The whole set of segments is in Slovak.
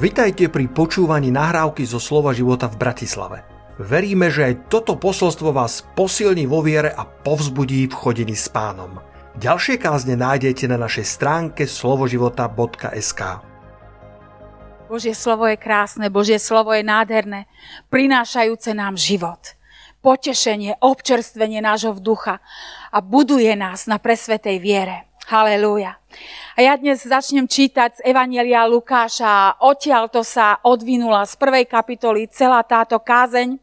Vitajte pri počúvaní nahrávky zo Slova života v Bratislave. Veríme, že aj toto posolstvo vás posilní vo viere a povzbudí v chodení s pánom. Ďalšie kázne nájdete na našej stránke slovoživota.sk Božie slovo je krásne, Božie slovo je nádherné, prinášajúce nám život, potešenie, občerstvenie nášho ducha a buduje nás na presvetej viere. Halelúja. A ja dnes začnem čítať z Evanielia Lukáša odtiaľ to sa odvinula z prvej kapitoly celá táto kázeň.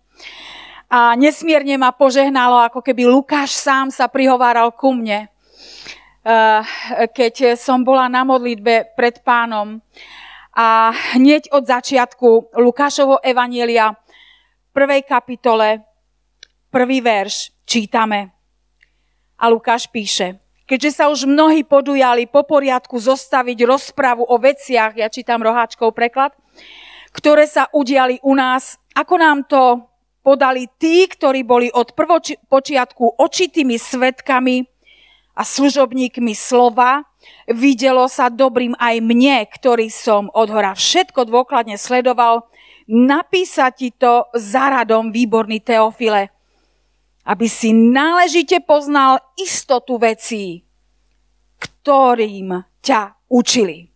A nesmierne ma požehnalo, ako keby Lukáš sám sa prihováral ku mne, eh, keď som bola na modlitbe pred pánom. A hneď od začiatku Lukášovho Evanielia prvej kapitole, prvý verš čítame. A Lukáš píše – keďže sa už mnohí podujali po poriadku zostaviť rozpravu o veciach, ja čítam roháčkov preklad, ktoré sa udiali u nás, ako nám to podali tí, ktorí boli od prvopočiatku očitými svetkami a služobníkmi slova, videlo sa dobrým aj mne, ktorý som od hora všetko dôkladne sledoval, napísať ti to za radom, výborný Teofile, aby si náležite poznal istotu vecí, ktorým ťa učili.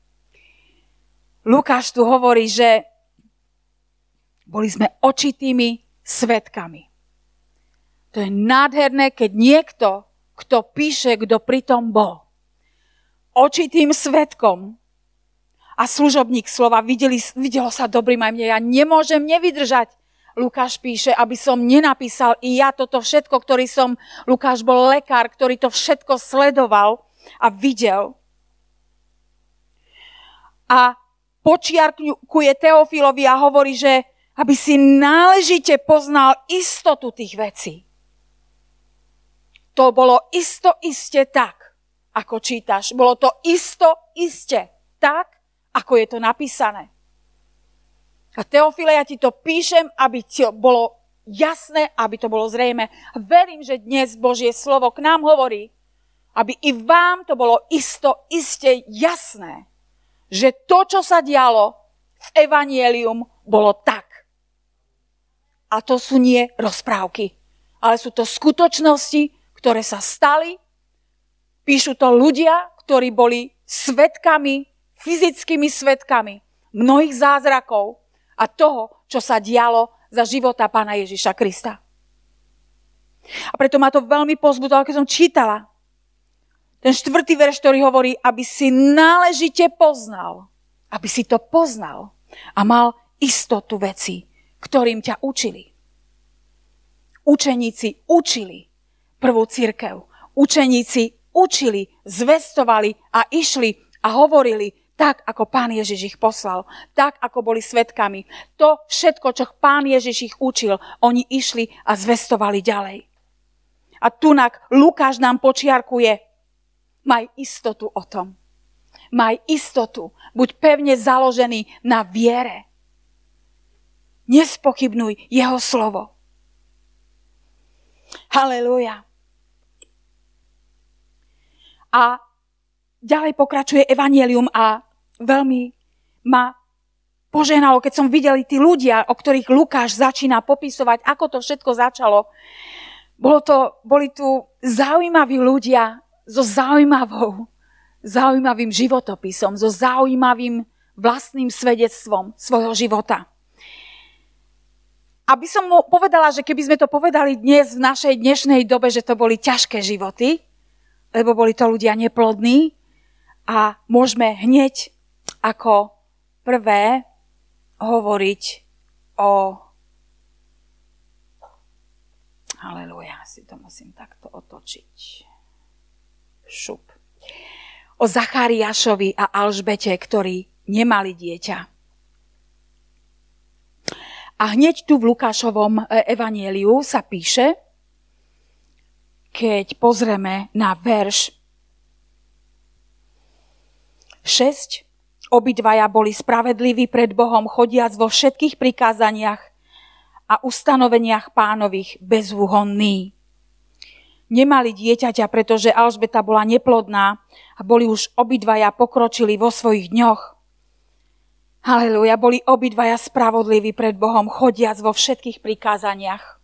Lukáš tu hovorí, že boli sme očitými svetkami. To je nádherné, keď niekto, kto píše, kto pritom bol. Očitým svetkom a služobník slova videli, videlo sa dobrým aj mne. Ja nemôžem nevydržať Lukáš píše, aby som nenapísal i ja toto všetko, ktorý som, Lukáš bol lekár, ktorý to všetko sledoval a videl. A počiarkuje Teofilovi a hovorí, že aby si náležite poznal istotu tých vecí. To bolo isto iste tak, ako čítaš. Bolo to isto iste tak, ako je to napísané. A Teofile, ja ti to píšem, aby ti bolo jasné, aby to bolo zrejme. Verím, že dnes Božie slovo k nám hovorí, aby i vám to bolo isto, iste jasné, že to, čo sa dialo v Evangelium, bolo tak. A to sú nie rozprávky, ale sú to skutočnosti, ktoré sa stali. Píšu to ľudia, ktorí boli svetkami, fyzickými svetkami mnohých zázrakov, a toho, čo sa dialo za života pána Ježiša Krista. A preto ma to veľmi pozbudilo, keď som čítala ten štvrtý verš, ktorý hovorí, aby si náležite poznal, aby si to poznal a mal istotu veci, ktorým ťa učili. Učeníci učili prvú církev. Učeníci učili, zvestovali a išli a hovorili tak, ako pán Ježiš ich poslal, tak, ako boli svetkami. To všetko, čo pán Ježiš ich učil, oni išli a zvestovali ďalej. A tunak Lukáš nám počiarkuje, maj istotu o tom. Maj istotu, buď pevne založený na viere. Nespochybnuj jeho slovo. Halelúja. A ďalej pokračuje Evangelium a veľmi ma poženalo, keď som videli tí ľudia, o ktorých Lukáš začína popisovať, ako to všetko začalo. Bolo to, boli tu zaujímaví ľudia so zaujímavou, zaujímavým životopisom, so zaujímavým vlastným svedectvom svojho života. Aby som mu povedala, že keby sme to povedali dnes v našej dnešnej dobe, že to boli ťažké životy, lebo boli to ľudia neplodní a môžeme hneď ako prvé hovoriť o... Aleluja, si to musím takto otočiť. Šup. O Zachariášovi a Alžbete, ktorí nemali dieťa. A hneď tu v Lukášovom e, evanieliu sa píše, keď pozrieme na verš 6, Obidvaja boli spravedliví pred Bohom, chodiac vo všetkých prikázaniach a ustanoveniach pánových bezúhonní. Nemali dieťaťa, pretože Alžbeta bola neplodná a boli už obidvaja pokročili vo svojich dňoch. Halelúja, boli obidvaja spravodliví pred Bohom, chodiac vo všetkých prikázaniach.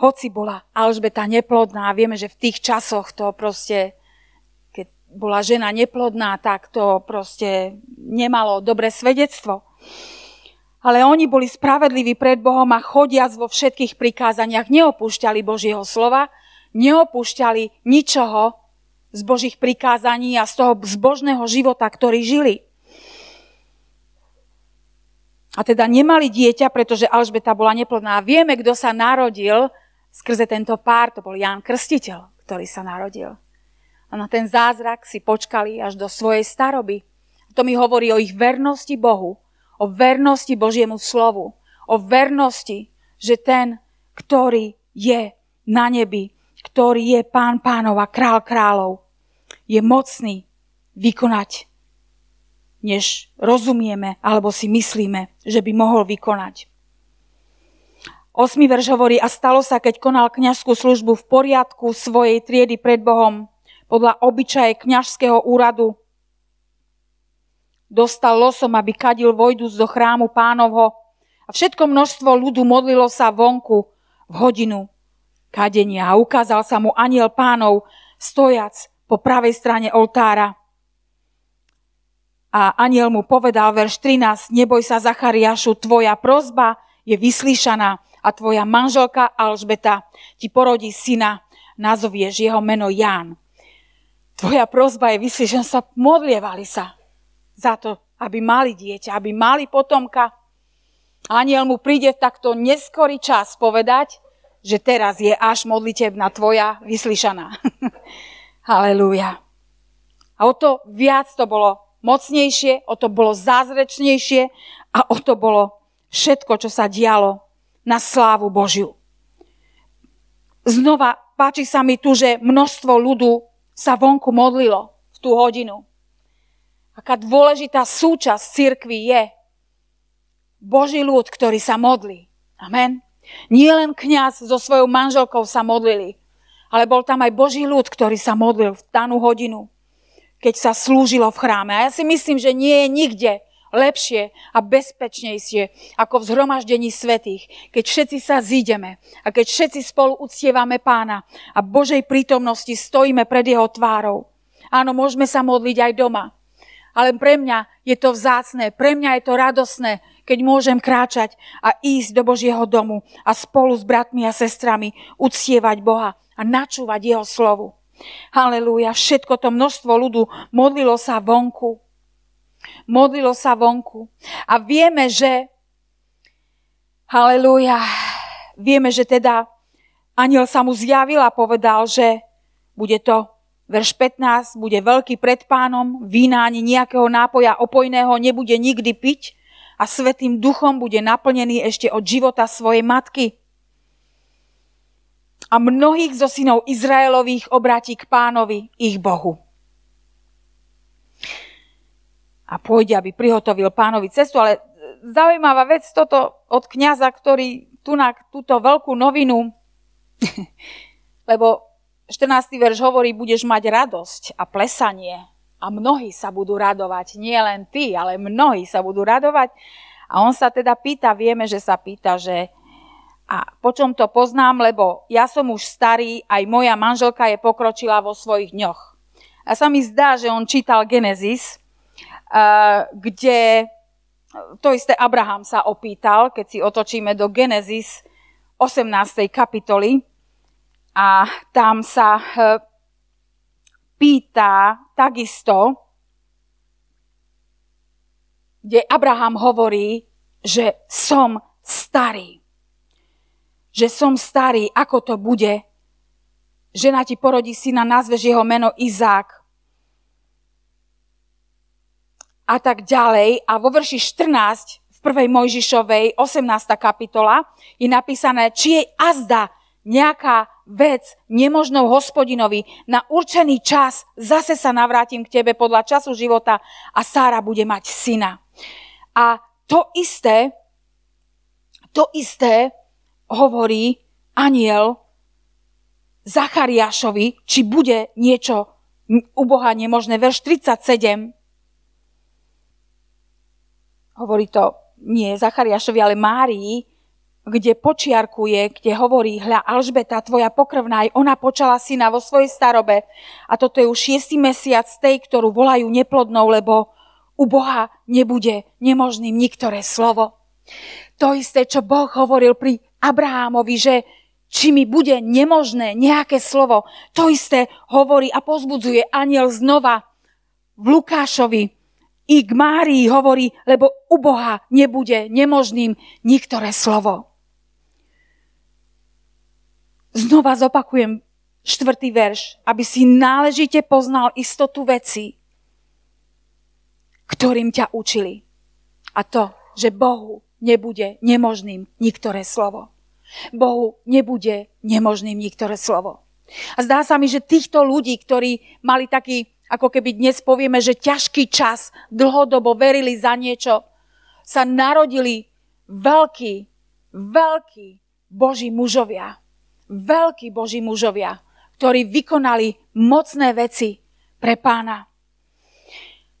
Hoci bola Alžbeta neplodná, vieme, že v tých časoch to proste, bola žena neplodná, tak to proste nemalo dobré svedectvo. Ale oni boli spravedliví pred Bohom a chodiac vo všetkých prikázaniach neopúšťali Božieho slova, neopúšťali ničoho z Božích prikázaní a z toho zbožného života, ktorý žili. A teda nemali dieťa, pretože Alžbeta bola neplodná. Vieme, kto sa narodil skrze tento pár, to bol Ján Krstiteľ, ktorý sa narodil. A na ten zázrak si počkali až do svojej staroby. To mi hovorí o ich vernosti Bohu, o vernosti Božiemu slovu, o vernosti, že ten, ktorý je na nebi, ktorý je pán pánov a král kráľov, je mocný vykonať, než rozumieme alebo si myslíme, že by mohol vykonať. Osmi verš hovorí, a stalo sa, keď konal kňažskú službu v poriadku svojej triedy pred Bohom, podľa obyčaje kňažského úradu, dostal losom, aby kadil vojdu do chrámu pánovho a všetko množstvo ľudu modlilo sa vonku v hodinu kadenia a ukázal sa mu aniel pánov stojac po pravej strane oltára. A aniel mu povedal, verš 13, neboj sa Zachariášu, tvoja prozba je vyslíšaná a tvoja manželka Alžbeta ti porodí syna, nazvieš jeho meno Ján. Tvoja prozba je vyslíšaná, sa modlievali sa za to, aby mali dieťa, aby mali potomka. Aniel mu príde v takto neskorý čas povedať, že teraz je až modlitebná tvoja vyslyšaná. Halelúja. A o to viac to bolo mocnejšie, o to bolo zázrečnejšie a o to bolo všetko, čo sa dialo na slávu Božiu. Znova páči sa mi tu, že množstvo ľudu sa vonku modlilo v tú hodinu. Aká dôležitá súčasť cirkvi je Boží ľud, ktorý sa modlí. Amen. Nie len kňaz so svojou manželkou sa modlili, ale bol tam aj Boží ľud, ktorý sa modlil v danú hodinu, keď sa slúžilo v chráme. A ja si myslím, že nie je nikde lepšie a bezpečnejšie ako v zhromaždení svetých, keď všetci sa zídeme a keď všetci spolu uctievame pána a Božej prítomnosti stojíme pred jeho tvárou. Áno, môžeme sa modliť aj doma, ale pre mňa je to vzácne, pre mňa je to radosné, keď môžem kráčať a ísť do Božieho domu a spolu s bratmi a sestrami uctievať Boha a načúvať jeho slovu. Halelúja, všetko to množstvo ľudu modlilo sa vonku. Modlilo sa vonku. A vieme, že halelúja, vieme, že teda aniel sa mu zjavil a povedal, že bude to Verš 15, bude veľký pred pánom, vína ani nejakého nápoja opojného nebude nikdy piť a svetým duchom bude naplnený ešte od života svojej matky a mnohých zo synov Izraelových obráti k pánovi, ich Bohu. A pôjde, aby prihotovil pánovi cestu, ale zaujímavá vec toto od kňaza, ktorý tu na túto veľkú novinu, lebo 14. verš hovorí, budeš mať radosť a plesanie a mnohí sa budú radovať. Nie len ty, ale mnohí sa budú radovať. A on sa teda pýta, vieme, že sa pýta, že a po čom to poznám, lebo ja som už starý, aj moja manželka je pokročila vo svojich dňoch. A sa mi zdá, že on čítal Genesis, kde to isté Abraham sa opýtal, keď si otočíme do Genesis 18. kapitoly a tam sa e, pýta takisto, kde Abraham hovorí, že som starý že som starý, ako to bude. Žena ti porodí syna, nazveš jeho meno Izák. A tak ďalej. A vo verši 14 v prvej Mojžišovej, 18. kapitola, je napísané, či je azda nejaká vec nemožnou hospodinovi na určený čas, zase sa navrátim k tebe podľa času života a Sára bude mať syna. A to isté, to isté hovorí aniel Zachariášovi, či bude niečo u Boha nemožné. Verš 37. hovorí to nie Zachariášovi, ale Márii, kde počiarkuje, kde hovorí, hľa Alžbeta, tvoja pokrvná, aj ona počala syna vo svojej starobe. A toto je už šiestý mesiac tej, ktorú volajú neplodnou, lebo u Boha nebude nemožným niktoré slovo. To isté, čo Boh hovoril pri Abrahámovi, že či mi bude nemožné nejaké slovo, to isté hovorí a pozbudzuje aniel znova v Lukášovi, i k Márii hovorí, lebo u Boha nebude nemožným niktoré slovo. Znova zopakujem štvrtý verš, aby si náležite poznal istotu veci, ktorým ťa učili. A to, že Bohu nebude nemožným niktoré slovo. Bohu nebude nemožným niktoré slovo. A zdá sa mi, že týchto ľudí, ktorí mali taký ako keby dnes povieme, že ťažký čas, dlhodobo verili za niečo, sa narodili veľkí, veľkí Boží mužovia. Veľkí Boží mužovia, ktorí vykonali mocné veci pre pána.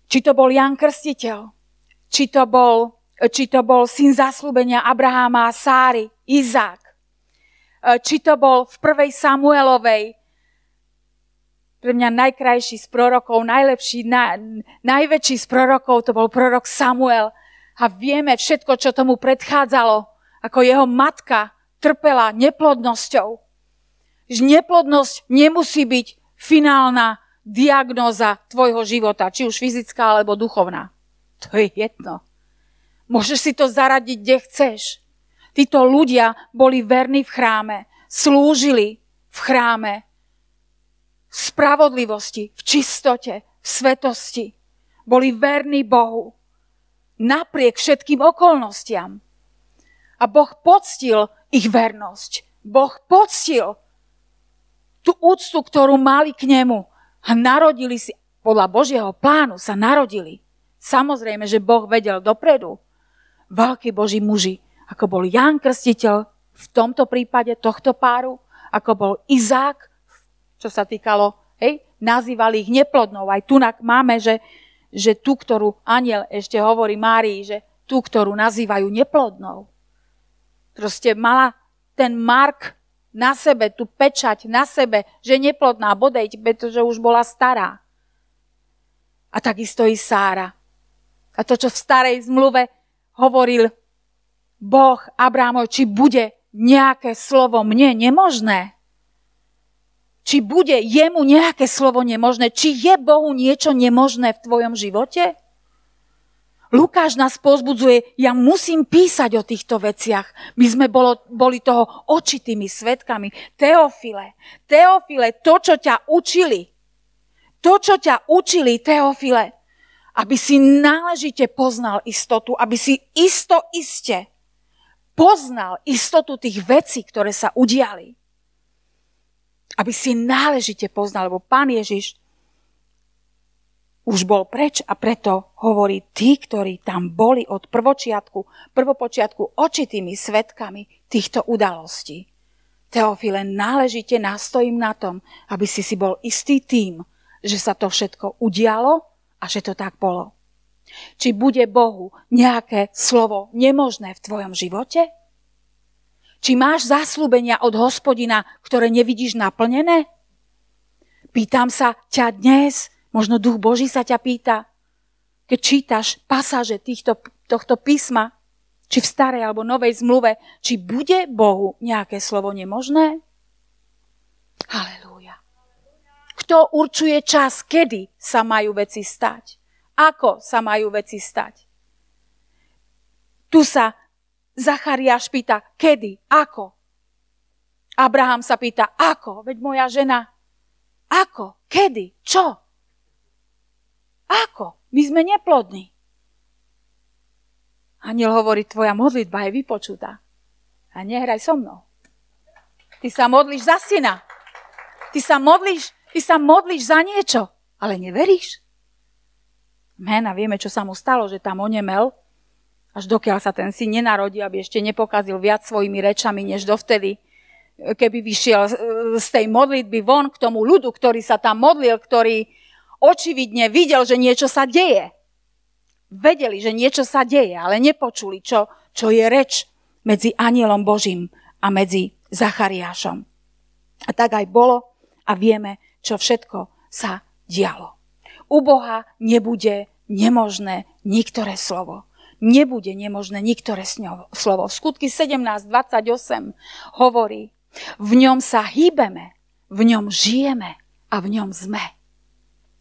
Či to bol Jan Krstiteľ, či to bol, či to bol syn zaslúbenia Abraháma a Sáry, Izák, či to bol v prvej Samuelovej pre mňa najkrajší z prorokov, najlepší, na, najväčší z prorokov, to bol prorok Samuel. A vieme všetko, čo tomu predchádzalo, ako jeho matka trpela neplodnosťou. Že neplodnosť nemusí byť finálna diagnóza tvojho života, či už fyzická alebo duchovná. To je jedno. Môžeš si to zaradiť, kde chceš. Títo ľudia boli verní v chráme, slúžili v chráme, v spravodlivosti, v čistote, v svetosti. Boli verní Bohu. Napriek všetkým okolnostiam. A Boh poctil ich vernosť. Boh poctil tú úctu, ktorú mali k nemu. A narodili si, podľa Božieho plánu sa narodili. Samozrejme, že Boh vedel dopredu. Veľkí Boží muži, ako bol Ján Krstiteľ v tomto prípade tohto páru, ako bol Izák čo sa týkalo, hej, nazývali ich neplodnou. Aj tu máme, že, že tú, ktorú aniel ešte hovorí Márii, že tú, ktorú nazývajú neplodnou. Proste mala ten Mark na sebe, tú pečať na sebe, že neplodná, bodejť, pretože už bola stará. A takisto i Sára. A to, čo v starej zmluve hovoril Boh Abrámov, či bude nejaké slovo mne nemožné, či bude jemu nejaké slovo nemožné, či je Bohu niečo nemožné v tvojom živote? Lukáš nás pozbudzuje, ja musím písať o týchto veciach. My sme bolo, boli toho očitými svetkami. Teofile, Teofile, to, čo ťa učili, to, čo ťa učili, Teofile, aby si náležite poznal istotu, aby si isto iste poznal istotu tých vecí, ktoré sa udiali aby si náležite poznal, lebo Pán Ježiš už bol preč a preto hovorí tí, ktorí tam boli od prvočiatku, prvopočiatku očitými svetkami týchto udalostí. Teofile, náležite nastojím na tom, aby si si bol istý tým, že sa to všetko udialo a že to tak bolo. Či bude Bohu nejaké slovo nemožné v tvojom živote? Či máš zaslúbenia od hospodina, ktoré nevidíš naplnené? Pýtam sa ťa dnes, možno duch Boží sa ťa pýta, keď čítaš pasáže týchto, tohto písma, či v starej alebo novej zmluve, či bude Bohu nejaké slovo nemožné? Halelúja. Kto určuje čas, kedy sa majú veci stať? Ako sa majú veci stať? Tu sa Zachariáš pýta, kedy, ako. Abraham sa pýta, ako, veď moja žena, ako, kedy, čo? Ako? My sme neplodní. Aniel hovorí, tvoja modlitba je vypočutá. A nehraj so mnou. Ty sa modlíš za syna. Ty sa modlíš, ty sa modlíš za niečo, ale neveríš. Mena, vieme, čo sa mu stalo, že tam onemel až dokiaľ sa ten syn nenarodí, aby ešte nepokazil viac svojimi rečami, než dovtedy, keby vyšiel z tej modlitby von k tomu ľudu, ktorý sa tam modlil, ktorý očividne videl, že niečo sa deje. vedeli, že niečo sa deje, ale nepočuli, čo, čo je reč medzi anielom Božím a medzi Zachariášom. A tak aj bolo a vieme, čo všetko sa dialo. U Boha nebude nemožné niektoré slovo. Nebude nemožné niektoré slovo. V skutky 17.28 hovorí, v ňom sa hýbeme, v ňom žijeme a v ňom sme.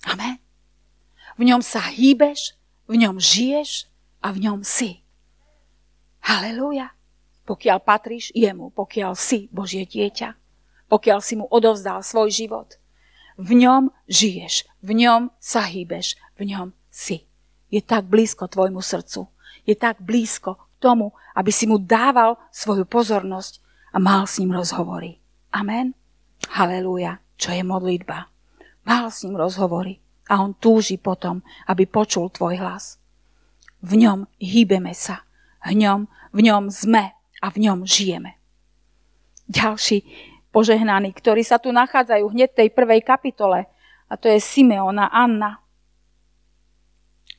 Amen. V ňom sa hýbeš, v ňom žiješ a v ňom si. Halelúja. Pokiaľ patríš jemu, pokiaľ si Božie dieťa, pokiaľ si mu odovzdal svoj život. V ňom žiješ, v ňom sa hýbeš, v ňom si. Je tak blízko tvojmu srdcu. Je tak blízko k tomu, aby si mu dával svoju pozornosť a mal s ním rozhovory. Amen. Halelúja. Čo je modlitba? Mal s ním rozhovory a on túži potom, aby počul tvoj hlas. V ňom hýbeme sa. V ňom, v ňom sme a v ňom žijeme. Ďalší požehnaní, ktorí sa tu nachádzajú hneď v tej prvej kapitole, a to je Simeona Anna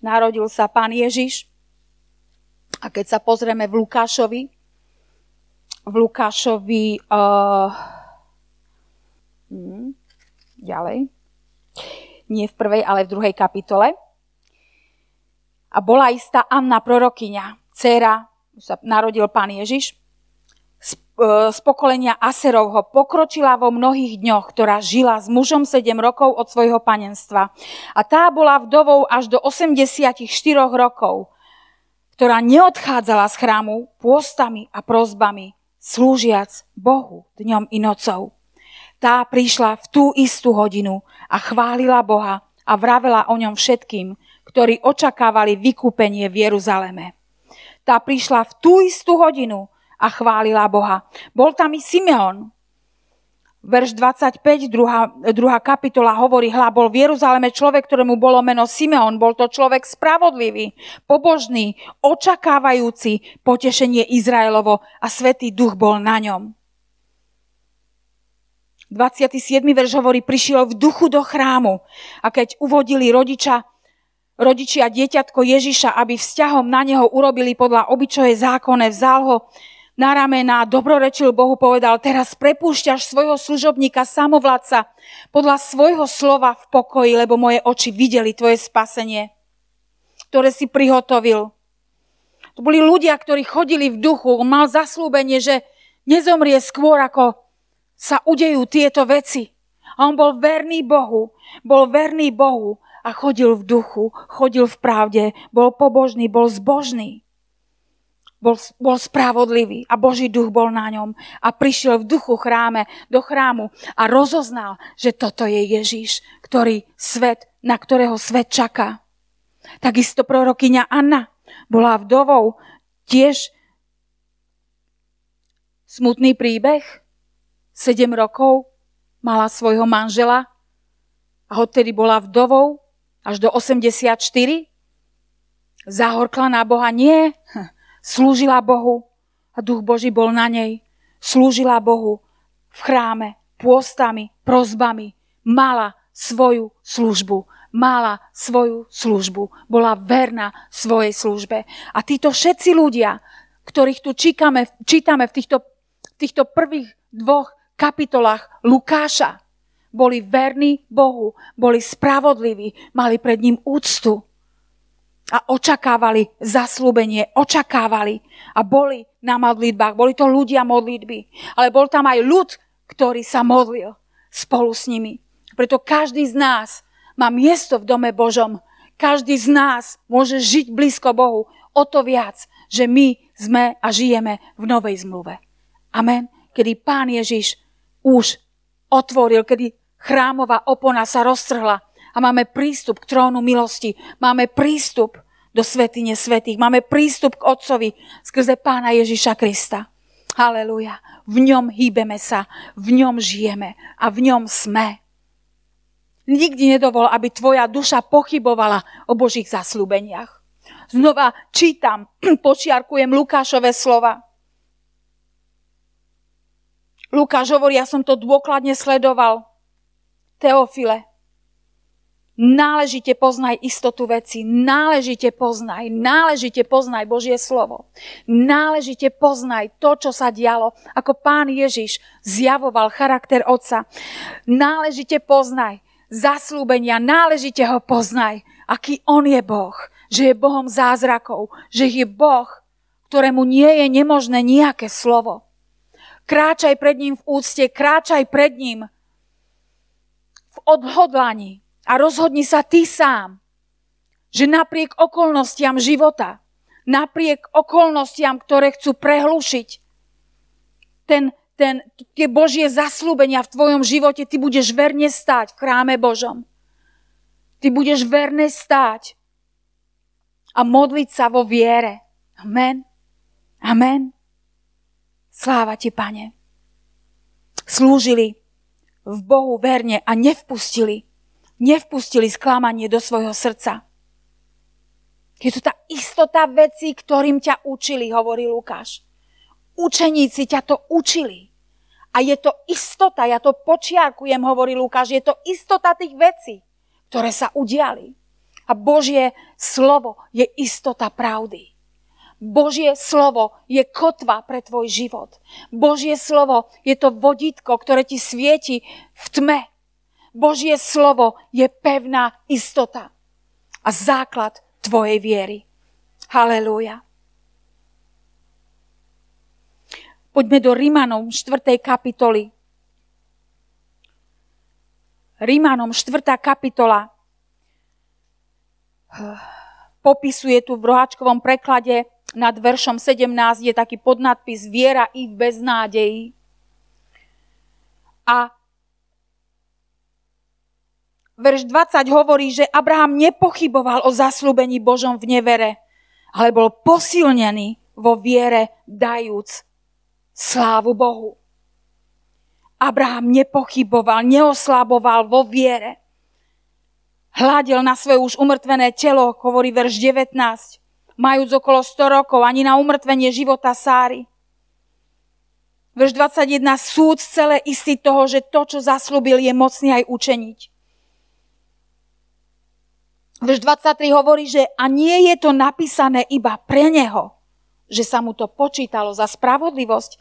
narodil sa pán Ježiš. A keď sa pozrieme v Lukášovi, v Lukášovi uh, hm, ďalej, nie v prvej, ale v druhej kapitole. A bola istá Anna prorokyňa, dcera, sa narodil pán Ježiš, z pokolenia Aserovho pokročila vo mnohých dňoch, ktorá žila s mužom 7 rokov od svojho panenstva. A tá bola vdovou až do 84 rokov, ktorá neodchádzala z chrámu pôstami a prozbami, slúžiac Bohu dňom i nocou. Tá prišla v tú istú hodinu a chválila Boha a vravela o ňom všetkým, ktorí očakávali vykúpenie v Jeruzaleme. Tá prišla v tú istú hodinu a chválila Boha. Bol tam i Simeon. Verš 25, druhá, druhá kapitola hovorí, hla bol v Jeruzaleme človek, ktorému bolo meno Simeon. Bol to človek spravodlivý, pobožný, očakávajúci potešenie Izraelovo a Svetý duch bol na ňom. 27. verš hovorí, prišiel v duchu do chrámu a keď uvodili rodiča, rodičia dieťatko Ježiša, aby vzťahom na neho urobili podľa obyčoje zákone, vzal ho na ramena, dobrorečil Bohu, povedal, teraz prepúšťaš svojho služobníka, samovladca, podľa svojho slova v pokoji, lebo moje oči videli tvoje spasenie, ktoré si prihotovil. To boli ľudia, ktorí chodili v duchu. Mal zaslúbenie, že nezomrie skôr, ako sa udejú tieto veci. A on bol verný Bohu. Bol verný Bohu a chodil v duchu, chodil v pravde, bol pobožný, bol zbožný bol, bol spravodlivý a Boží duch bol na ňom a prišiel v duchu chráme, do chrámu a rozoznal, že toto je Ježíš, ktorý svet, na ktorého svet čaká. Takisto prorokyňa Anna bola vdovou tiež smutný príbeh. Sedem rokov mala svojho manžela a odtedy bola vdovou až do 84. Zahorkla na Boha? Nie. Slúžila Bohu a duch Boží bol na nej. Slúžila Bohu v chráme, pôstami, prozbami. Mala svoju službu. Mala svoju službu. Bola verná svojej službe. A títo všetci ľudia, ktorých tu čítame, čítame v týchto, v týchto prvých dvoch kapitolách Lukáša, boli verní Bohu, boli spravodliví, mali pred ním úctu a očakávali zaslúbenie, očakávali a boli na modlitbách. Boli to ľudia modlitby, ale bol tam aj ľud, ktorý sa modlil spolu s nimi. Preto každý z nás má miesto v dome Božom. Každý z nás môže žiť blízko Bohu. O to viac, že my sme a žijeme v novej zmluve. Amen. Kedy Pán Ježiš už otvoril, kedy chrámová opona sa roztrhla a máme prístup k trónu milosti. Máme prístup do svetine svetých. Máme prístup k Otcovi skrze Pána Ježiša Krista. Haleluja. V ňom hýbeme sa, v ňom žijeme a v ňom sme. Nikdy nedovol, aby tvoja duša pochybovala o Božích zaslúbeniach. Znova čítam, počiarkujem Lukášové slova. Lukáš hovorí, ja som to dôkladne sledoval. Teofile, Náležite poznaj istotu veci, náležite poznaj, náležite poznaj Božie slovo. Náležite poznaj to, čo sa dialo, ako pán Ježiš zjavoval charakter otca. Náležite poznaj zaslúbenia, náležite ho poznaj, aký on je Boh, že je Bohom zázrakov, že je Boh, ktorému nie je nemožné nejaké slovo. Kráčaj pred ním v úcte, kráčaj pred ním v odhodlaní, a rozhodni sa ty sám, že napriek okolnostiam života, napriek okolnostiam, ktoré chcú prehlušiť ten, ten, tie Božie zaslúbenia v tvojom živote, ty budeš verne stáť v chráme Božom. Ty budeš verne stáť a modliť sa vo viere. Amen. Amen. Sláva ti, pane. Slúžili v Bohu verne a nevpustili nevpustili sklamanie do svojho srdca. Je to tá istota vecí, ktorým ťa učili, hovorí Lukáš. Učeníci ťa to učili. A je to istota, ja to počiarkujem, hovorí Lukáš, je to istota tých vecí, ktoré sa udiali. A Božie slovo je istota pravdy. Božie slovo je kotva pre tvoj život. Božie slovo je to vodítko, ktoré ti svieti v tme, Božie slovo je pevná istota a základ tvojej viery. Halelúja. Poďme do Rímanom 4. kapitoly. Rímanom 4. kapitola popisuje tu v roháčkovom preklade nad veršom 17 je taký podnadpis Viera i v beznádeji. A Verš 20 hovorí, že Abraham nepochyboval o zaslúbení Božom v nevere, ale bol posilnený vo viere, dajúc slávu Bohu. Abraham nepochyboval, neoslaboval vo viere. Hľadil na svoje už umrtvené telo, hovorí verš 19, majúc okolo 100 rokov, ani na umrtvenie života Sáry. Verš 21, súd celé istý toho, že to, čo zaslúbil, je mocný aj učeniť. Verš 23 hovorí, že a nie je to napísané iba pre neho, že sa mu to počítalo za spravodlivosť,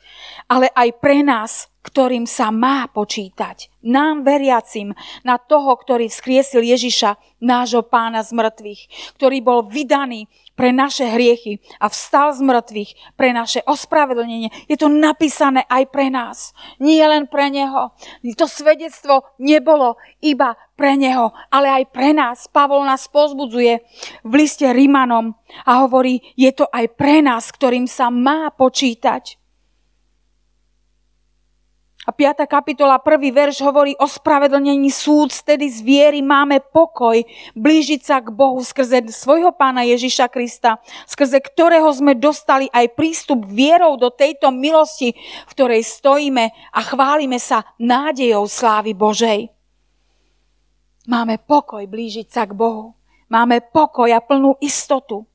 ale aj pre nás, ktorým sa má počítať. Nám veriacim na toho, ktorý vzkriesil Ježiša, nášho pána z mŕtvych, ktorý bol vydaný pre naše hriechy a vstal z mŕtvych pre naše ospravedlnenie. Je to napísané aj pre nás. Nie len pre Neho. To svedectvo nebolo iba pre Neho, ale aj pre nás. Pavol nás pozbudzuje v liste Rímanom a hovorí, je to aj pre nás, ktorým sa má počítať. A 5. kapitola, prvý verš hovorí o spravedlnení súd, tedy z viery máme pokoj, blížiť sa k Bohu skrze svojho pána Ježiša Krista, skrze ktorého sme dostali aj prístup vierou do tejto milosti, v ktorej stojíme a chválime sa nádejou slávy Božej. Máme pokoj blížiť sa k Bohu. Máme pokoj a plnú istotu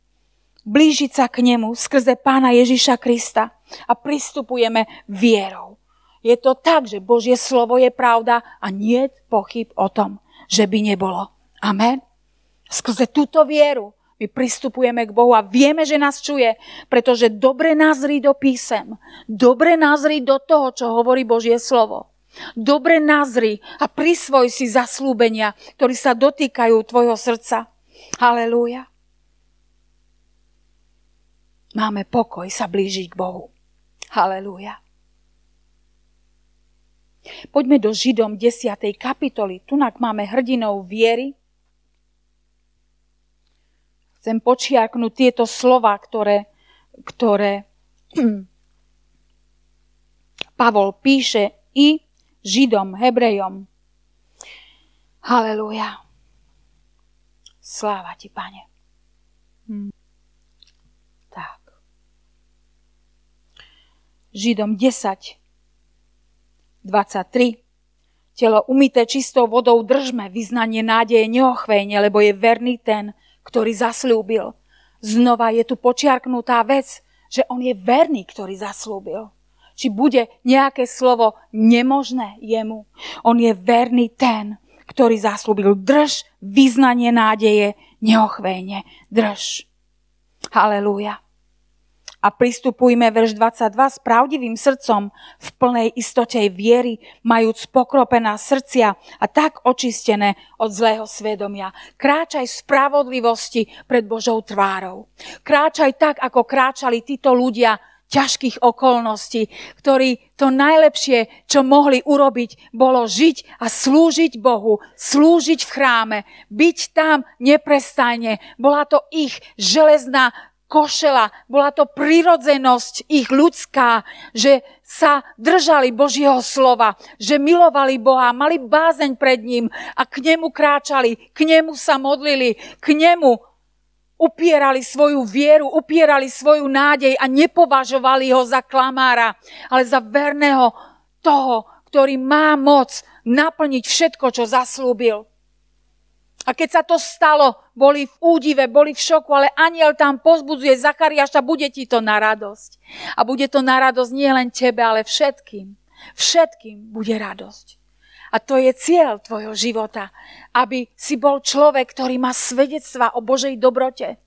blížiť sa k nemu skrze pána Ježiša Krista a pristupujeme vierou. Je to tak, že Božie slovo je pravda a nie pochyb o tom, že by nebolo. Amen. Skrze túto vieru my pristupujeme k Bohu a vieme, že nás čuje, pretože dobre nazri do písem, dobre nazri do toho, čo hovorí Božie slovo. Dobre nazri a prisvoj si zaslúbenia, ktorí sa dotýkajú tvojho srdca. Halelúja. Máme pokoj sa blížiť k Bohu. Halelúja. Poďme do Židom 10. kapitoly. Tunak máme hrdinou viery. Chcem počiarknúť tieto slova, ktoré, ktoré Pavol píše i Židom, Hebrejom. Halelúja. Sláva ti, pane. Hm. Tak. Židom 10, 23. Telo umité čistou vodou držme, vyznanie nádeje neochvejne, lebo je verný ten, ktorý zaslúbil. Znova je tu počiarknutá vec, že on je verný, ktorý zaslúbil. Či bude nejaké slovo nemožné jemu. On je verný ten, ktorý zaslúbil. Drž vyznanie nádeje neochvejne. Drž. Halelúja a pristupujme, verš 22, s pravdivým srdcom v plnej istote viery, majúc pokropená srdcia a tak očistené od zlého svedomia. Kráčaj spravodlivosti pred Božou tvárou. Kráčaj tak, ako kráčali títo ľudia ťažkých okolností, ktorí to najlepšie, čo mohli urobiť, bolo žiť a slúžiť Bohu, slúžiť v chráme, byť tam neprestajne. Bola to ich železná košela, bola to prirodzenosť ich ľudská, že sa držali Božieho slova, že milovali Boha, mali bázeň pred ním a k nemu kráčali, k nemu sa modlili, k nemu upierali svoju vieru, upierali svoju nádej a nepovažovali ho za klamára, ale za verného toho, ktorý má moc naplniť všetko, čo zaslúbil. A keď sa to stalo, boli v údive, boli v šoku, ale aniel tam pozbudzuje Zachariáša, bude ti to na radosť. A bude to na radosť nie len tebe, ale všetkým. Všetkým bude radosť. A to je cieľ tvojho života, aby si bol človek, ktorý má svedectva o Božej dobrote,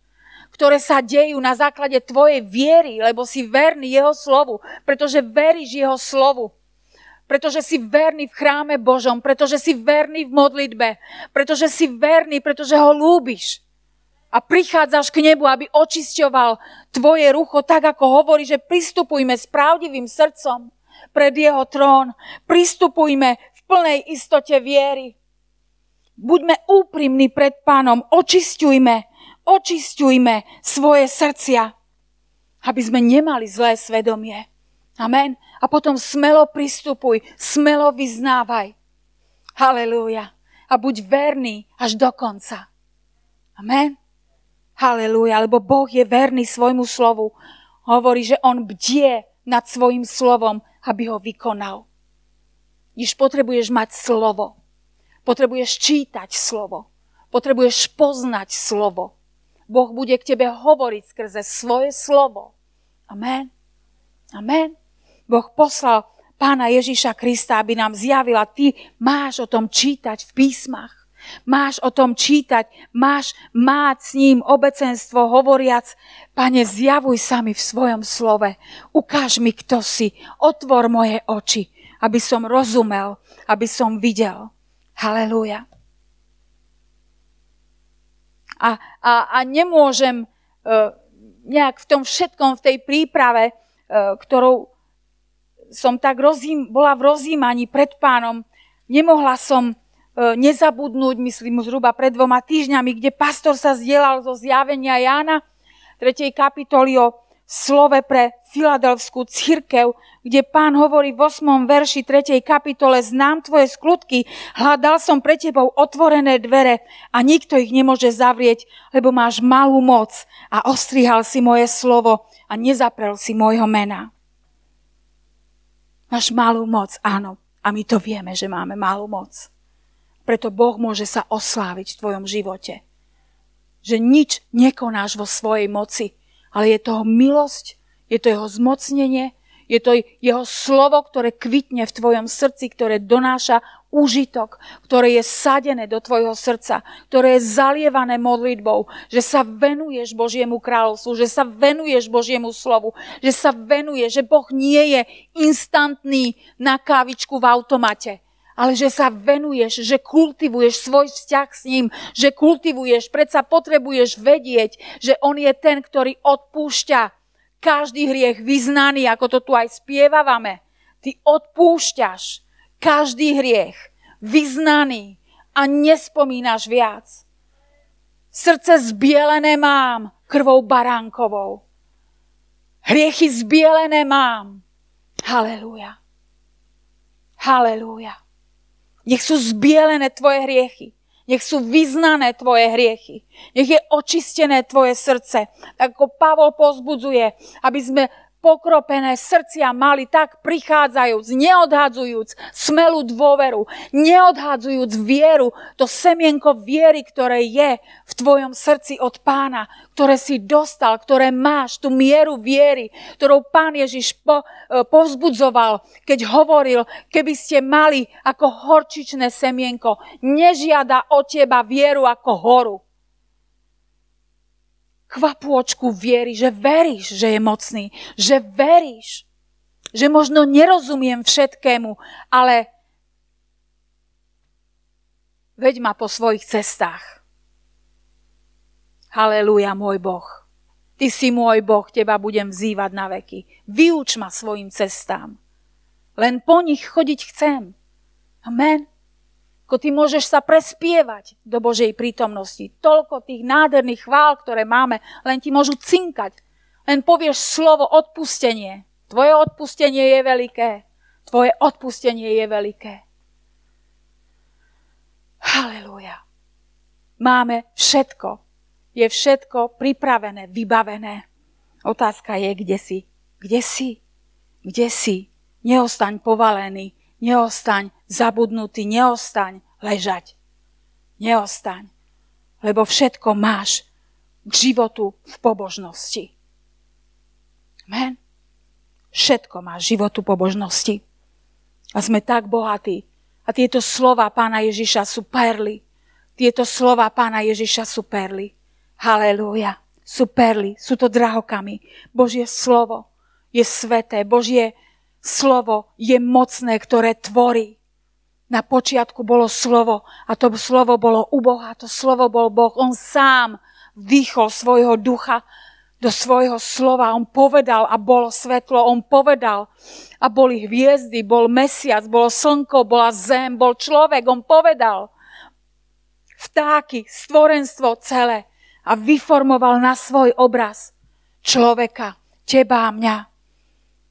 ktoré sa dejú na základe tvojej viery, lebo si verný jeho slovu, pretože veríš jeho slovu pretože si verný v chráme Božom, pretože si verný v modlitbe, pretože si verný, pretože ho lúbiš. A prichádzaš k nebu, aby očisťoval tvoje rucho, tak ako hovorí, že pristupujme s pravdivým srdcom pred jeho trón. Pristupujme plnej istote viery. Buďme úprimní pred pánom, očisťujme, očisťujme svoje srdcia, aby sme nemali zlé svedomie. Amen. A potom smelo pristupuj, smelo vyznávaj. Halelúja. A buď verný až do konca. Amen. Halelúja, lebo Boh je verný svojmu slovu. Hovorí, že on bdie nad svojim slovom, aby ho vykonal. Když potrebuješ mať slovo. Potrebuješ čítať slovo. Potrebuješ poznať slovo. Boh bude k tebe hovoriť skrze svoje slovo. Amen. Amen. Boh poslal pána Ježiša Krista, aby nám zjavila, ty máš o tom čítať v písmach. Máš o tom čítať, máš mať s ním obecenstvo hovoriac, pane, zjavuj sa mi v svojom slove, ukáž mi, kto si, otvor moje oči, aby som rozumel, aby som videl. Halelúja. A, a, a nemôžem uh, nejak v tom všetkom, v tej príprave, uh, ktorou som tak rozím, bola v rozímaní pred pánom. Nemohla som e, nezabudnúť, myslím, zhruba pred dvoma týždňami, kde pastor sa zdieľal zo zjavenia Jána 3. kapitoly o slove pre Filadelfskú církev, kde pán hovorí v 8. verši 3. kapitole Znám tvoje skutky, hľadal som pre tebou otvorené dvere a nikto ich nemôže zavrieť, lebo máš malú moc a ostrihal si moje slovo a nezaprel si môjho mena. Máš malú moc, áno. A my to vieme, že máme malú moc. Preto Boh môže sa osláviť v tvojom živote. Že nič nekonáš vo svojej moci, ale je toho milosť, je to jeho zmocnenie, je to jeho slovo, ktoré kvitne v tvojom srdci, ktoré donáša úžitok, ktoré je sadené do tvojho srdca, ktoré je zalievané modlitbou, že sa venuješ Božiemu kráľovstvu, že sa venuješ Božiemu slovu, že sa venuje, že Boh nie je instantný na kávičku v automate, ale že sa venuješ, že kultivuješ svoj vzťah s ním, že kultivuješ, predsa potrebuješ vedieť, že on je ten, ktorý odpúšťa každý hriech vyznaný, ako to tu aj spievavame. Ty odpúšťaš každý hriech vyznaný a nespomínaš viac. Srdce zbielené mám krvou baránkovou. Hriechy zbielené mám. Halelúja. Halelúja. Nech sú zbielené tvoje hriechy. Nech sú vyznané tvoje hriechy. Nech je očistené tvoje srdce. Tak ako Pavol pozbudzuje, aby sme pokropené srdcia mali, tak prichádzajúc, neodhadzujúc smelú dôveru, neodhadzujúc vieru, to semienko viery, ktoré je v tvojom srdci od pána, ktoré si dostal, ktoré máš, tú mieru viery, ktorou pán Ježiš po, e, povzbudzoval, keď hovoril, keby ste mali ako horčičné semienko, nežiada od teba vieru ako horu kvapôčku viery, že veríš, že je mocný, že veríš, že možno nerozumiem všetkému, ale veď ma po svojich cestách. Halelúja, môj Boh. Ty si môj Boh, teba budem vzývať na veky. Vyuč ma svojim cestám. Len po nich chodiť chcem. Amen ako ty môžeš sa prespievať do Božej prítomnosti. Toľko tých nádherných chvál, ktoré máme, len ti môžu cinkať. Len povieš slovo odpustenie. Tvoje odpustenie je veľké. Tvoje odpustenie je veľké. Halelúja. Máme všetko. Je všetko pripravené, vybavené. Otázka je, kde si. Kde si? Kde si? Neostaň povalený. Neostaň zabudnutý, neostaň ležať. Neostaň, lebo všetko máš k životu v pobožnosti. Amen. Všetko máš životu pobožnosti. A sme tak bohatí. A tieto slova pána Ježiša sú perly. Tieto slova pána Ježiša sú perly. Halelúja. Sú perly, sú to drahokamy. Božie slovo je sveté. Božie slovo je mocné, ktoré tvorí. Na počiatku bolo slovo a to slovo bolo u Boha, to slovo bol Boh. On sám vdýchol svojho ducha do svojho slova. On povedal a bolo svetlo. On povedal a boli hviezdy, bol mesiac, bolo slnko, bola zem, bol človek. On povedal vtáky, stvorenstvo celé a vyformoval na svoj obraz človeka, teba a mňa.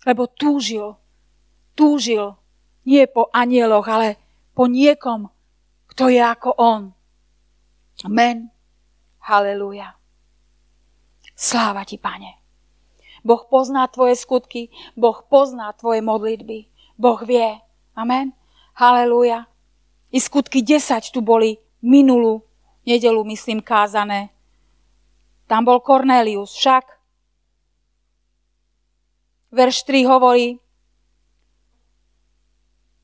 Lebo túžil, túžil nie po anieloch, ale po niekom, kto je ako on. Amen. Halelúja. Sláva ti, pane. Boh pozná tvoje skutky, Boh pozná tvoje modlitby. Boh vie. Amen. Halelúja. I skutky 10 tu boli minulú nedelu, myslím, kázané. Tam bol Cornelius však. Verš 3 hovorí,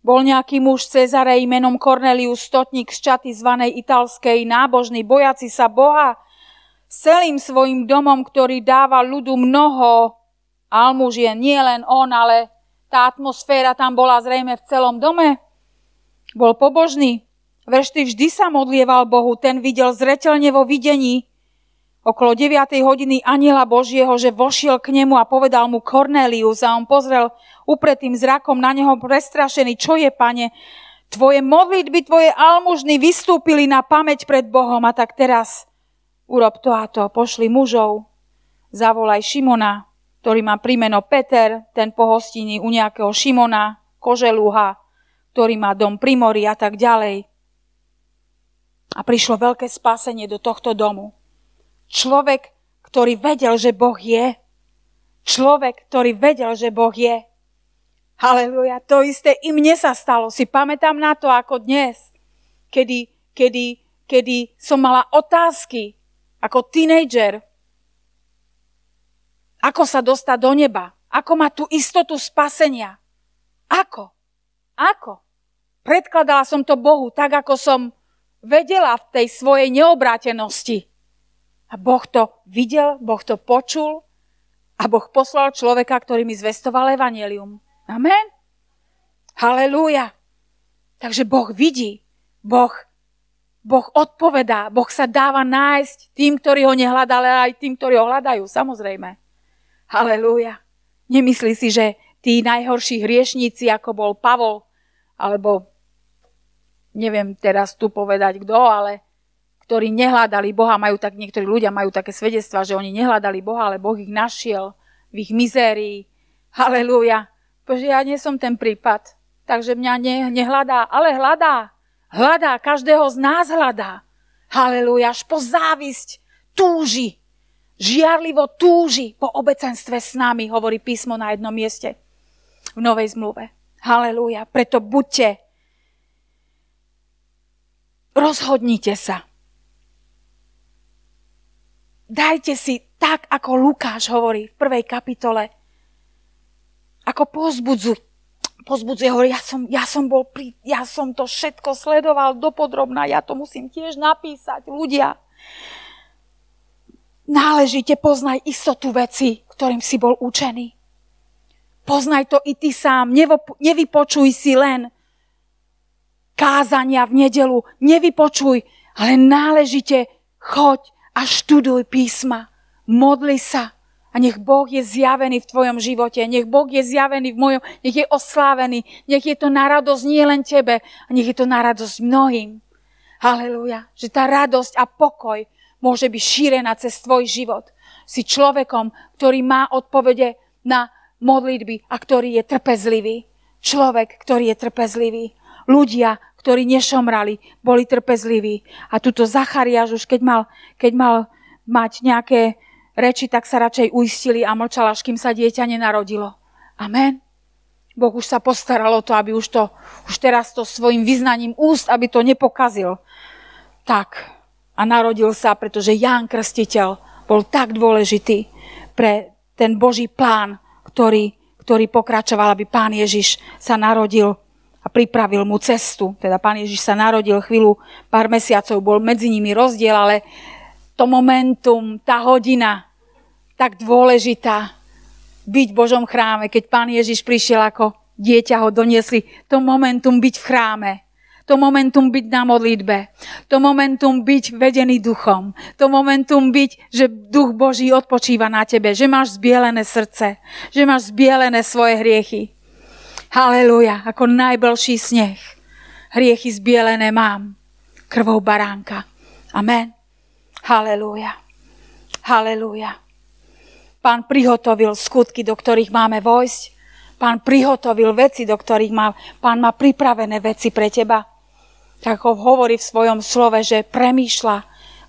bol nejaký muž Cezarej menom Cornelius Stotník z čaty zvanej italskej, nábožný, bojaci sa Boha, s celým svojim domom, ktorý dáva ľudu mnoho almužien. Nie len on, ale tá atmosféra tam bola zrejme v celom dome. Bol pobožný. Vršty vždy sa modlieval Bohu, ten videl zretelne vo videní, okolo 9. hodiny aniela Božieho, že vošiel k nemu a povedal mu Cornelius a on pozrel upretým zrakom na neho prestrašený. Čo je, pane? Tvoje modlitby, tvoje almužny vystúpili na pamäť pred Bohom a tak teraz urob to a to. Pošli mužov, zavolaj Šimona, ktorý má prímeno Peter, ten pohostiny u nejakého Šimona, Koželúha, ktorý má dom pri mori a tak ďalej. A prišlo veľké spásenie do tohto domu. Človek, ktorý vedel, že Boh je. Človek, ktorý vedel, že Boh je. Haleluja, to isté i mne sa stalo. Si pamätám na to, ako dnes, kedy, kedy, kedy som mala otázky ako tínejdžer. Ako sa dostať do neba? Ako mať tú istotu spasenia? Ako? Ako? Predkladala som to Bohu tak, ako som vedela v tej svojej neobrátenosti. A Boh to videl, Boh to počul a Boh poslal človeka, ktorý mi zvestoval evanelium. Amen. Halelúja. Takže Boh vidí, Boh, boh odpovedá, Boh sa dáva nájsť tým, ktorí ho nehľadali, ale aj tým, ktorí ho hľadajú, samozrejme. Halelúja. Nemyslí si, že tí najhorší hriešníci, ako bol Pavol, alebo neviem teraz tu povedať kto, ale ktorí nehľadali Boha, majú tak, niektorí ľudia majú také svedectva, že oni nehľadali Boha, ale Boh ich našiel v ich mizérii. Halelúja. Bože, ja nie som ten prípad, takže mňa ne, nehľadá, ale hľadá. Hľadá, každého z nás hľadá. Halelúja, až po závisť túži žiarlivo túži po obecenstve s nami, hovorí písmo na jednom mieste v Novej zmluve. Halelúja. Preto buďte, rozhodnite sa. Dajte si tak, ako Lukáš hovorí v prvej kapitole, ako pozbudzu, pozbudzuje, hovorí, ja som, ja som bol pri, ja som to všetko sledoval dopodrobná, ja to musím tiež napísať, ľudia. Náležite poznaj istotu veci, ktorým si bol učený. Poznaj to i ty sám, nevypočuj si len kázania v nedelu, nevypočuj, ale náležite choď a študuj písma. Modli sa, a nech Boh je zjavený v tvojom živote, nech Boh je zjavený v mojom, nech je oslávený, nech je to na radosť nie len tebe, a nech je to na radosť mnohým. Halelúja, že tá radosť a pokoj môže byť šírená cez tvoj život. Si človekom, ktorý má odpovede na modlitby a ktorý je trpezlivý. Človek, ktorý je trpezlivý. Ľudia, ktorí nešomrali, boli trpezliví. A tuto Zachariáš už keď mal, keď mal mať nejaké reči, tak sa radšej uistili a mlčala, až kým sa dieťa nenarodilo. Amen. Boh už sa postaral o to, aby už to, už teraz to svojim vyznaním úst, aby to nepokazil. Tak. A narodil sa, pretože Ján Krstiteľ bol tak dôležitý pre ten Boží plán, ktorý, ktorý pokračoval, aby pán Ježiš sa narodil a pripravil mu cestu. Teda pán Ježiš sa narodil chvíľu, pár mesiacov, bol medzi nimi rozdiel, ale to momentum, tá hodina, tak dôležitá byť v Božom chráme. Keď pán Ježiš prišiel ako dieťa, ho doniesli to momentum byť v chráme. To momentum byť na modlitbe. To momentum byť vedený duchom. To momentum byť, že duch Boží odpočíva na tebe. Že máš zbielené srdce. Že máš zbielené svoje hriechy. Haleluja. Ako najblžší sneh. Hriechy zbielené mám. Krvou baránka. Amen. Halelúja. Halelúja. Pán prihotovil skutky, do ktorých máme vojsť. Pán prihotovil veci, do ktorých má, pán má pripravené veci pre teba. Tak ho hovorí v svojom slove, že premýšľa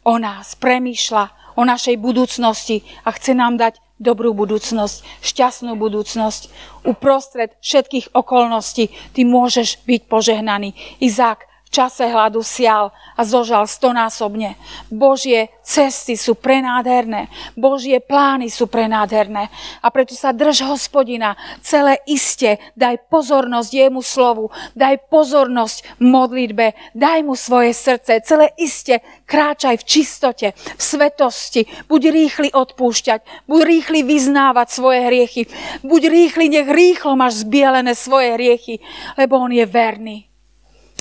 o nás, premýšľa o našej budúcnosti a chce nám dať dobrú budúcnosť, šťastnú budúcnosť. Uprostred všetkých okolností ty môžeš byť požehnaný. Izák čase hladu sial a zožal stonásobne. Božie cesty sú prenádherné. Božie plány sú prenádherné. A preto sa drž hospodina. Celé iste daj pozornosť jemu slovu. Daj pozornosť modlitbe. Daj mu svoje srdce. Celé iste kráčaj v čistote, v svetosti. Buď rýchly odpúšťať. Buď rýchly vyznávať svoje hriechy. Buď rýchly, nech rýchlo máš zbielené svoje hriechy. Lebo on je verný.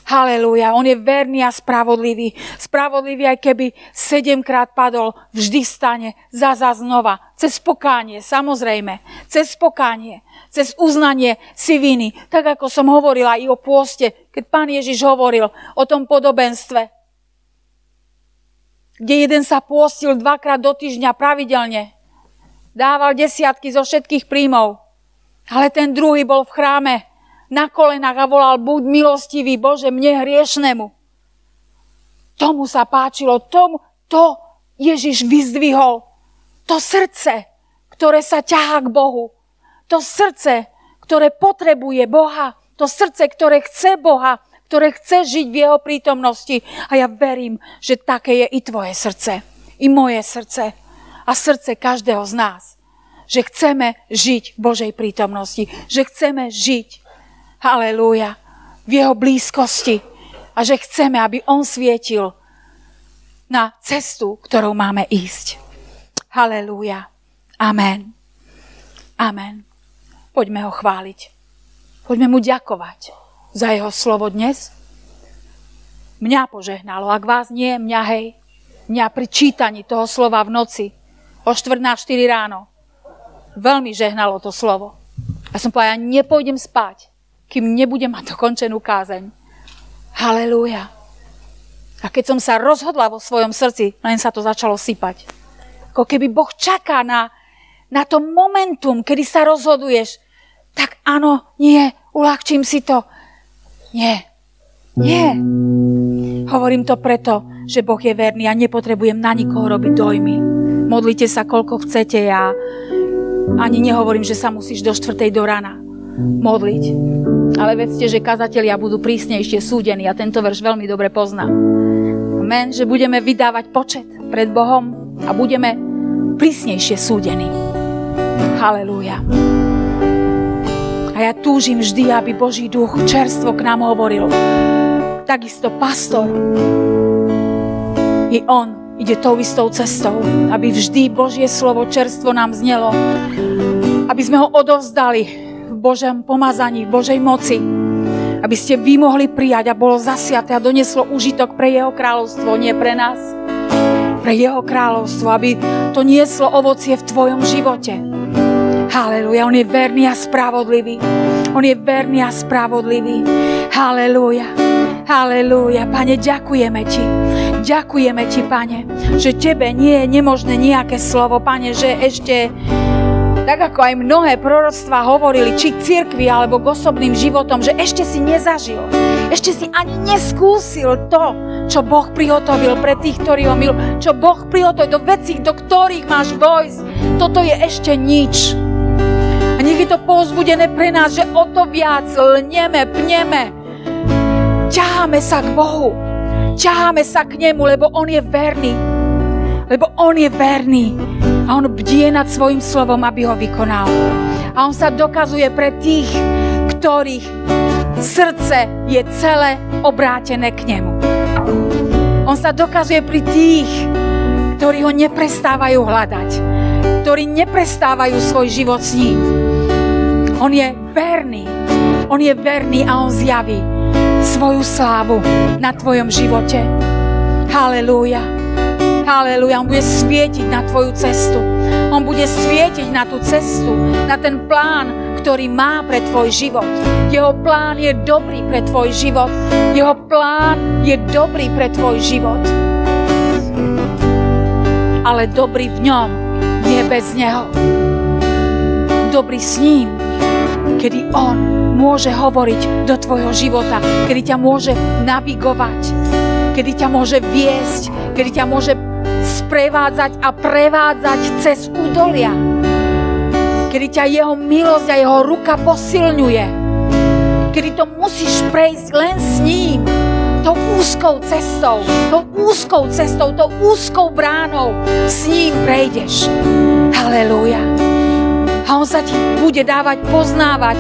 Halelúja, on je verný a spravodlivý. Spravodlivý, aj keby sedemkrát padol, vždy stane za za znova. Cez pokánie, samozrejme. Cez pokánie, cez uznanie si viny. Tak ako som hovorila i o pôste, keď pán Ježiš hovoril o tom podobenstve, kde jeden sa pôstil dvakrát do týždňa pravidelne. Dával desiatky zo všetkých príjmov. Ale ten druhý bol v chráme na kolenách a volal, buď milostivý Bože mne hriešnemu. Tomu sa páčilo, tomu, to Ježiš vyzdvihol. To srdce, ktoré sa ťahá k Bohu. To srdce, ktoré potrebuje Boha. To srdce, ktoré chce Boha, ktoré chce žiť v Jeho prítomnosti. A ja verím, že také je i tvoje srdce, i moje srdce a srdce každého z nás. Že chceme žiť v Božej prítomnosti, že chceme žiť Halelúja. V jeho blízkosti. A že chceme, aby on svietil na cestu, ktorou máme ísť. Halelúja. Amen. Amen. Poďme ho chváliť. Poďme mu ďakovať za jeho slovo dnes. Mňa požehnalo, ak vás nie, mňa hej. Mňa pri čítaní toho slova v noci o 4 na 4 ráno. Veľmi žehnalo to slovo. Ja som povedala, nepôjdem spať, kým nebudem mať dokončenú kázeň. Halelúja. A keď som sa rozhodla vo svojom srdci, len sa to začalo sypať. Ako keby Boh čaká na, na to momentum, kedy sa rozhoduješ, tak áno, nie, uľahčím si to. Nie, nie. Hovorím to preto, že Boh je verný a nepotrebujem na nikoho robiť dojmy. Modlite sa, koľko chcete. Ja ani nehovorím, že sa musíš do štvrtej do rana modliť. Ale vedzte, že kazatelia budú prísnejšie súdení a tento verš veľmi dobre poznám. Amen, že budeme vydávať počet pred Bohom a budeme prísnejšie súdení. Halelúja. A ja túžim vždy, aby Boží duch čerstvo k nám hovoril. Takisto pastor. I on ide tou istou cestou, aby vždy Božie slovo čerstvo nám znelo. Aby sme ho odovzdali v Božom pomazaní, v Božej moci. Aby ste vy mohli prijať a bolo zasiaté a doneslo užitok pre jeho kráľovstvo, nie pre nás. Pre jeho kráľovstvo, aby to nieslo ovocie v tvojom živote. Haleluja, on je verný a spravodlivý. On je verný a spravodlivý. Haleluja. Haleluja. Pane, ďakujeme Ti. Ďakujeme Ti, Pane, že Tebe nie je nemožné nejaké slovo, Pane, že ešte tak ako aj mnohé proroctvá hovorili, či cirkvi alebo k osobným životom, že ešte si nezažil, ešte si ani neskúsil to, čo Boh prihotovil pre tých, ktorí ho milujú, čo Boh prihotovil do vecí, do ktorých máš vojsť. Toto je ešte nič. A nech je to povzbudené pre nás, že o to viac lneme, pneme, ťaháme sa k Bohu, ťaháme sa k Nemu, lebo On je verný. Lebo On je verný a on bdie nad svojim slovom, aby ho vykonal. A on sa dokazuje pre tých, ktorých srdce je celé obrátené k nemu. On sa dokazuje pri tých, ktorí ho neprestávajú hľadať, ktorí neprestávajú svoj život s ním. On je verný, on je verný a on zjaví svoju slávu na tvojom živote. Halelúja. Haleluja, on bude svietiť na tvoju cestu. On bude svietiť na tú cestu, na ten plán, ktorý má pre tvoj život. Jeho plán je dobrý pre tvoj život. Jeho plán je dobrý pre tvoj život. Ale dobrý v ňom, nie bez neho. Dobrý s ním, kedy on môže hovoriť do tvojho života, kedy ťa môže navigovať, kedy ťa môže viesť, kedy ťa môže sprevádzať a prevádzať cez údolia. Kedy ťa jeho milosť a jeho ruka posilňuje. Kedy to musíš prejsť len s ním. Tou úzkou cestou, tou úzkou cestou, tou úzkou bránou s ním prejdeš. Halelúja. A on sa ti bude dávať poznávať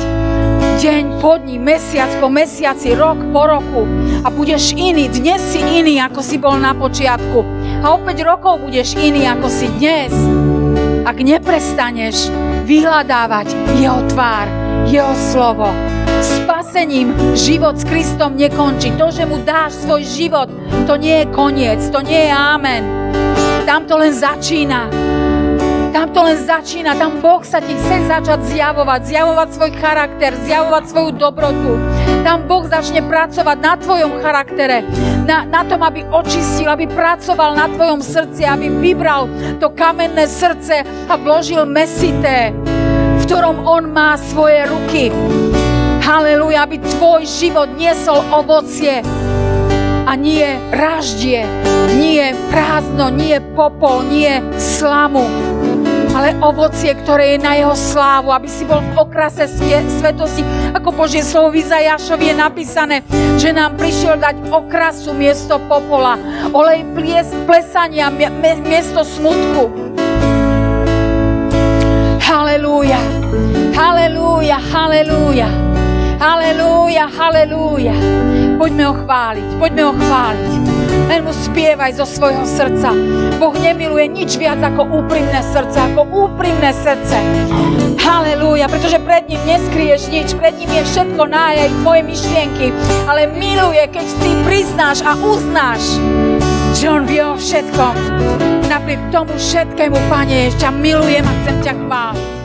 deň po dní, mesiac po mesiaci, rok po roku a budeš iný. Dnes si iný, ako si bol na počiatku. A o 5 rokov budeš iný, ako si dnes. Ak neprestaneš vyhľadávať jeho tvár, jeho slovo, spasením život s Kristom nekončí. To, že mu dáš svoj život, to nie je koniec, to nie je amen. Tam to len začína. Tam to len začína, tam Boh sa ti chce začať zjavovať, zjavovať svoj charakter, zjavovať svoju dobrotu. Tam Boh začne pracovať na tvojom charaktere, na, na tom, aby očistil, aby pracoval na tvojom srdci, aby vybral to kamenné srdce a vložil mesité, v ktorom On má svoje ruky. Haleluja, aby tvoj život niesol ovocie a nie raždie, nie prázdno, nie popol, nie slamu ale ovocie, ktoré je na jeho slávu, aby si bol v okrase svetosti. Ako Božie slovo v je napísané, že nám prišiel dať okrasu miesto popola, olej plies, plesania miesto smutku. Halelúja, halelúja, halelúja, halelúja, halelúja. Poďme ho chváliť, poďme ho chváliť. Len mu spievaj zo svojho srdca. Boh nemiluje nič viac ako úprimné srdce, ako úprimné srdce. Halelúja, pretože pred ním neskrieš nič, pred ním je všetko nájaj tvoje myšlienky, ale miluje, keď ty priznáš a uznáš, že on vie o všetkom. Napriek tomu všetkému, Pane, ťa milujem a chcem ťa chváliť.